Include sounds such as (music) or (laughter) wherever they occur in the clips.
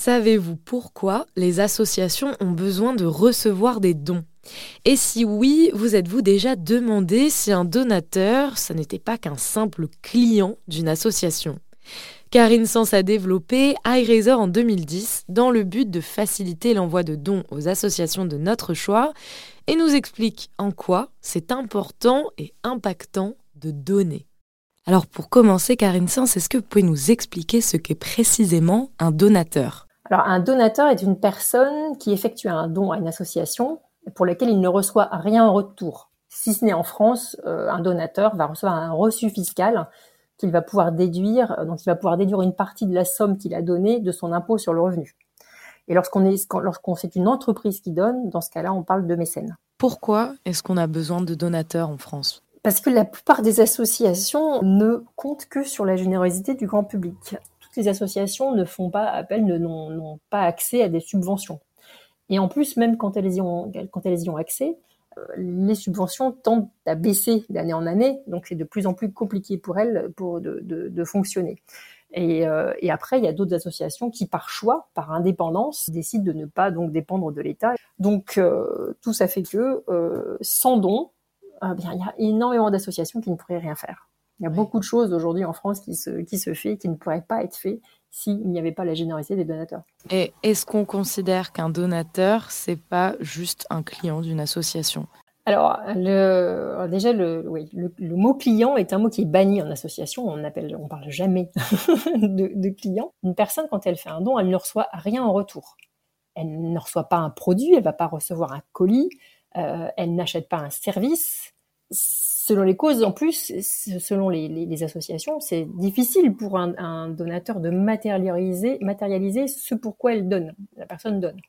Savez-vous pourquoi les associations ont besoin de recevoir des dons? Et si oui, vous êtes-vous déjà demandé si un donateur, ce n'était pas qu'un simple client d'une association? Karine Sens a développé iRaiser en 2010 dans le but de faciliter l'envoi de dons aux associations de notre choix et nous explique en quoi c'est important et impactant de donner. Alors pour commencer, Karine Sens, est-ce que vous pouvez nous expliquer ce qu'est précisément un donateur? Alors, un donateur est une personne qui effectue un don à une association pour laquelle il ne reçoit rien en retour. Si ce n'est en France, euh, un donateur va recevoir un reçu fiscal qu'il va pouvoir déduire, euh, donc il va pouvoir déduire une partie de la somme qu'il a donnée de son impôt sur le revenu. Et lorsqu'on est, lorsqu'on c'est une entreprise qui donne, dans ce cas-là, on parle de mécène. Pourquoi est-ce qu'on a besoin de donateurs en France? Parce que la plupart des associations ne comptent que sur la générosité du grand public toutes les associations ne font pas appel, n'ont pas accès à des subventions. Et en plus, même quand elles y ont, quand elles y ont accès, euh, les subventions tendent à baisser d'année en année, donc c'est de plus en plus compliqué pour elles pour de, fonctionner. Et, euh, et, après, il y a d'autres associations qui, par choix, par indépendance, décident de ne pas donc dépendre de l'État. Donc euh, tout ça fait que sans don, eh bien, il y a énormément d'associations qui ne pourraient rien faire. Il y a beaucoup de choses aujourd'hui en France qui se, qui se fait, qui ne pourraient pas être faites s'il n'y avait pas la générosité des donateurs. Et est-ce qu'on considère qu'un donateur, c'est pas juste un client d'une association? Alors, le, déjà, le, oui, le, mot client est un mot qui est banni en association. On appelle, on parle jamais (laughs) de, de, client. Une personne, quand elle fait un don, elle ne reçoit rien en retour. Elle ne reçoit pas un produit, elle va pas recevoir un colis, euh, elle n'achète pas un service selon les causes, en plus, selon les, associations, c'est difficile pour un, donateur de matérialiser, matérialiser ce pourquoi elle donne, la personne donne.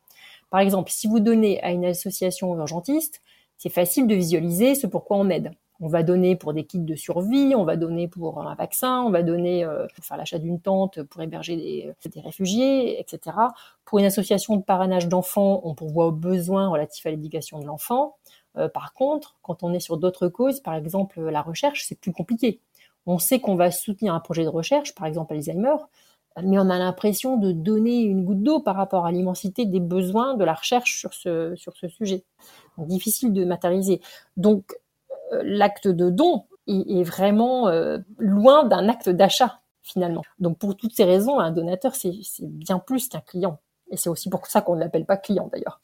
Par exemple, si vous donnez à une association urgentiste, c'est facile de visualiser ce pourquoi on aide. On va donner pour des kits de survie, on va donner pour un vaccin, on va donner euh, pour faire l'achat d'une tente pour héberger des, des, réfugiés, etc. Pour une association de parrainage d'enfants, on pourvoit aux besoins relatifs à l'éducation de l'enfant. Euh, par contre, quand on est sur d'autres causes, par exemple la recherche, c'est plus compliqué. On sait qu'on va soutenir un projet de recherche, par exemple Alzheimer, mais on a l'impression de donner une goutte d'eau par rapport à l'immensité des besoins de la recherche sur ce, sur ce sujet. Difficile de matérialiser. Donc, euh, l'acte de don est, vraiment euh, loin d'un acte d'achat, finalement. Donc, pour toutes ces raisons, un donateur, c'est bien plus qu'un client. Et c'est aussi pour ça qu'on ne l'appelle pas client, d'ailleurs.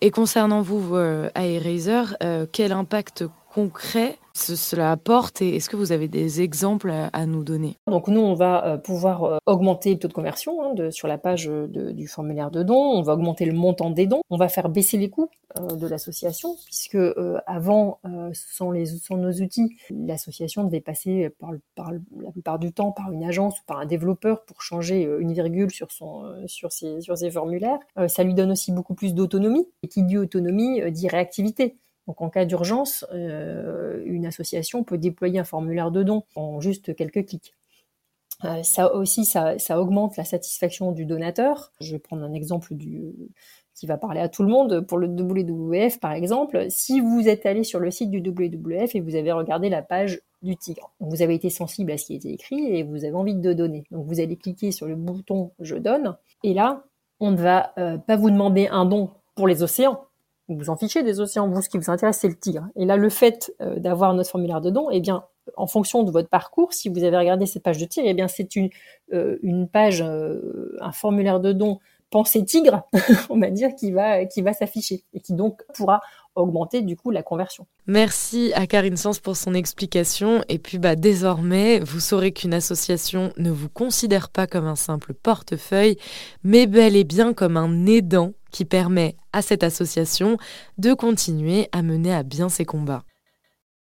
Et concernant vous, euh, iRaiser, euh, quel impact concret cela apporte et est-ce que vous avez des exemples à, nous donner? Donc nous, on va euh, pouvoir euh, augmenter le taux de conversion hein, sur la page du formulaire de dons, on va augmenter le montant des dons, on va faire baisser les coûts de l'association puisque avant, sans, les, sans nos outils, l'association devait passer par, la plupart du temps par une agence ou par un développeur pour changer une virgule sur, son, sur, ses, sur ses formulaires. ça lui donne aussi beaucoup plus d'autonomie et qui dit autonomie dit réactivité. Donc en cas d'urgence, euh, une association peut déployer un formulaire de don en juste quelques clics. Euh, ça aussi, ça, augmente la satisfaction du donateur. Je vais prendre un exemple du, qui va parler à tout le monde. Pour le WWF, par exemple, si vous êtes allé sur le site du WWF et vous avez regardé la page du tigre, vous avez été sensible à ce qui était écrit et vous avez envie de donner. Donc vous allez cliquer sur le bouton Je donne et là, on ne va euh, pas vous demander un don pour les océans vous vous en fichez des océans. Vous, ce qui vous intéresse, c'est le tigre. Et là, le fait euh, d'avoir notre formulaire de don, eh bien, en fonction de votre parcours, si vous avez regardé cette page de tigre, eh bien, c'est une, euh, page, un formulaire de don pensée tigre, (laughs) on va dire, qui va, qui va s'afficher et qui donc pourra augmenter du coup la conversion. Merci à Karine Sens pour son explication. Et puis bah, désormais, vous saurez qu'une association ne vous considère pas comme un simple portefeuille, mais bel et bien comme un aidant qui permet à cette association de continuer à mener à bien ses combats.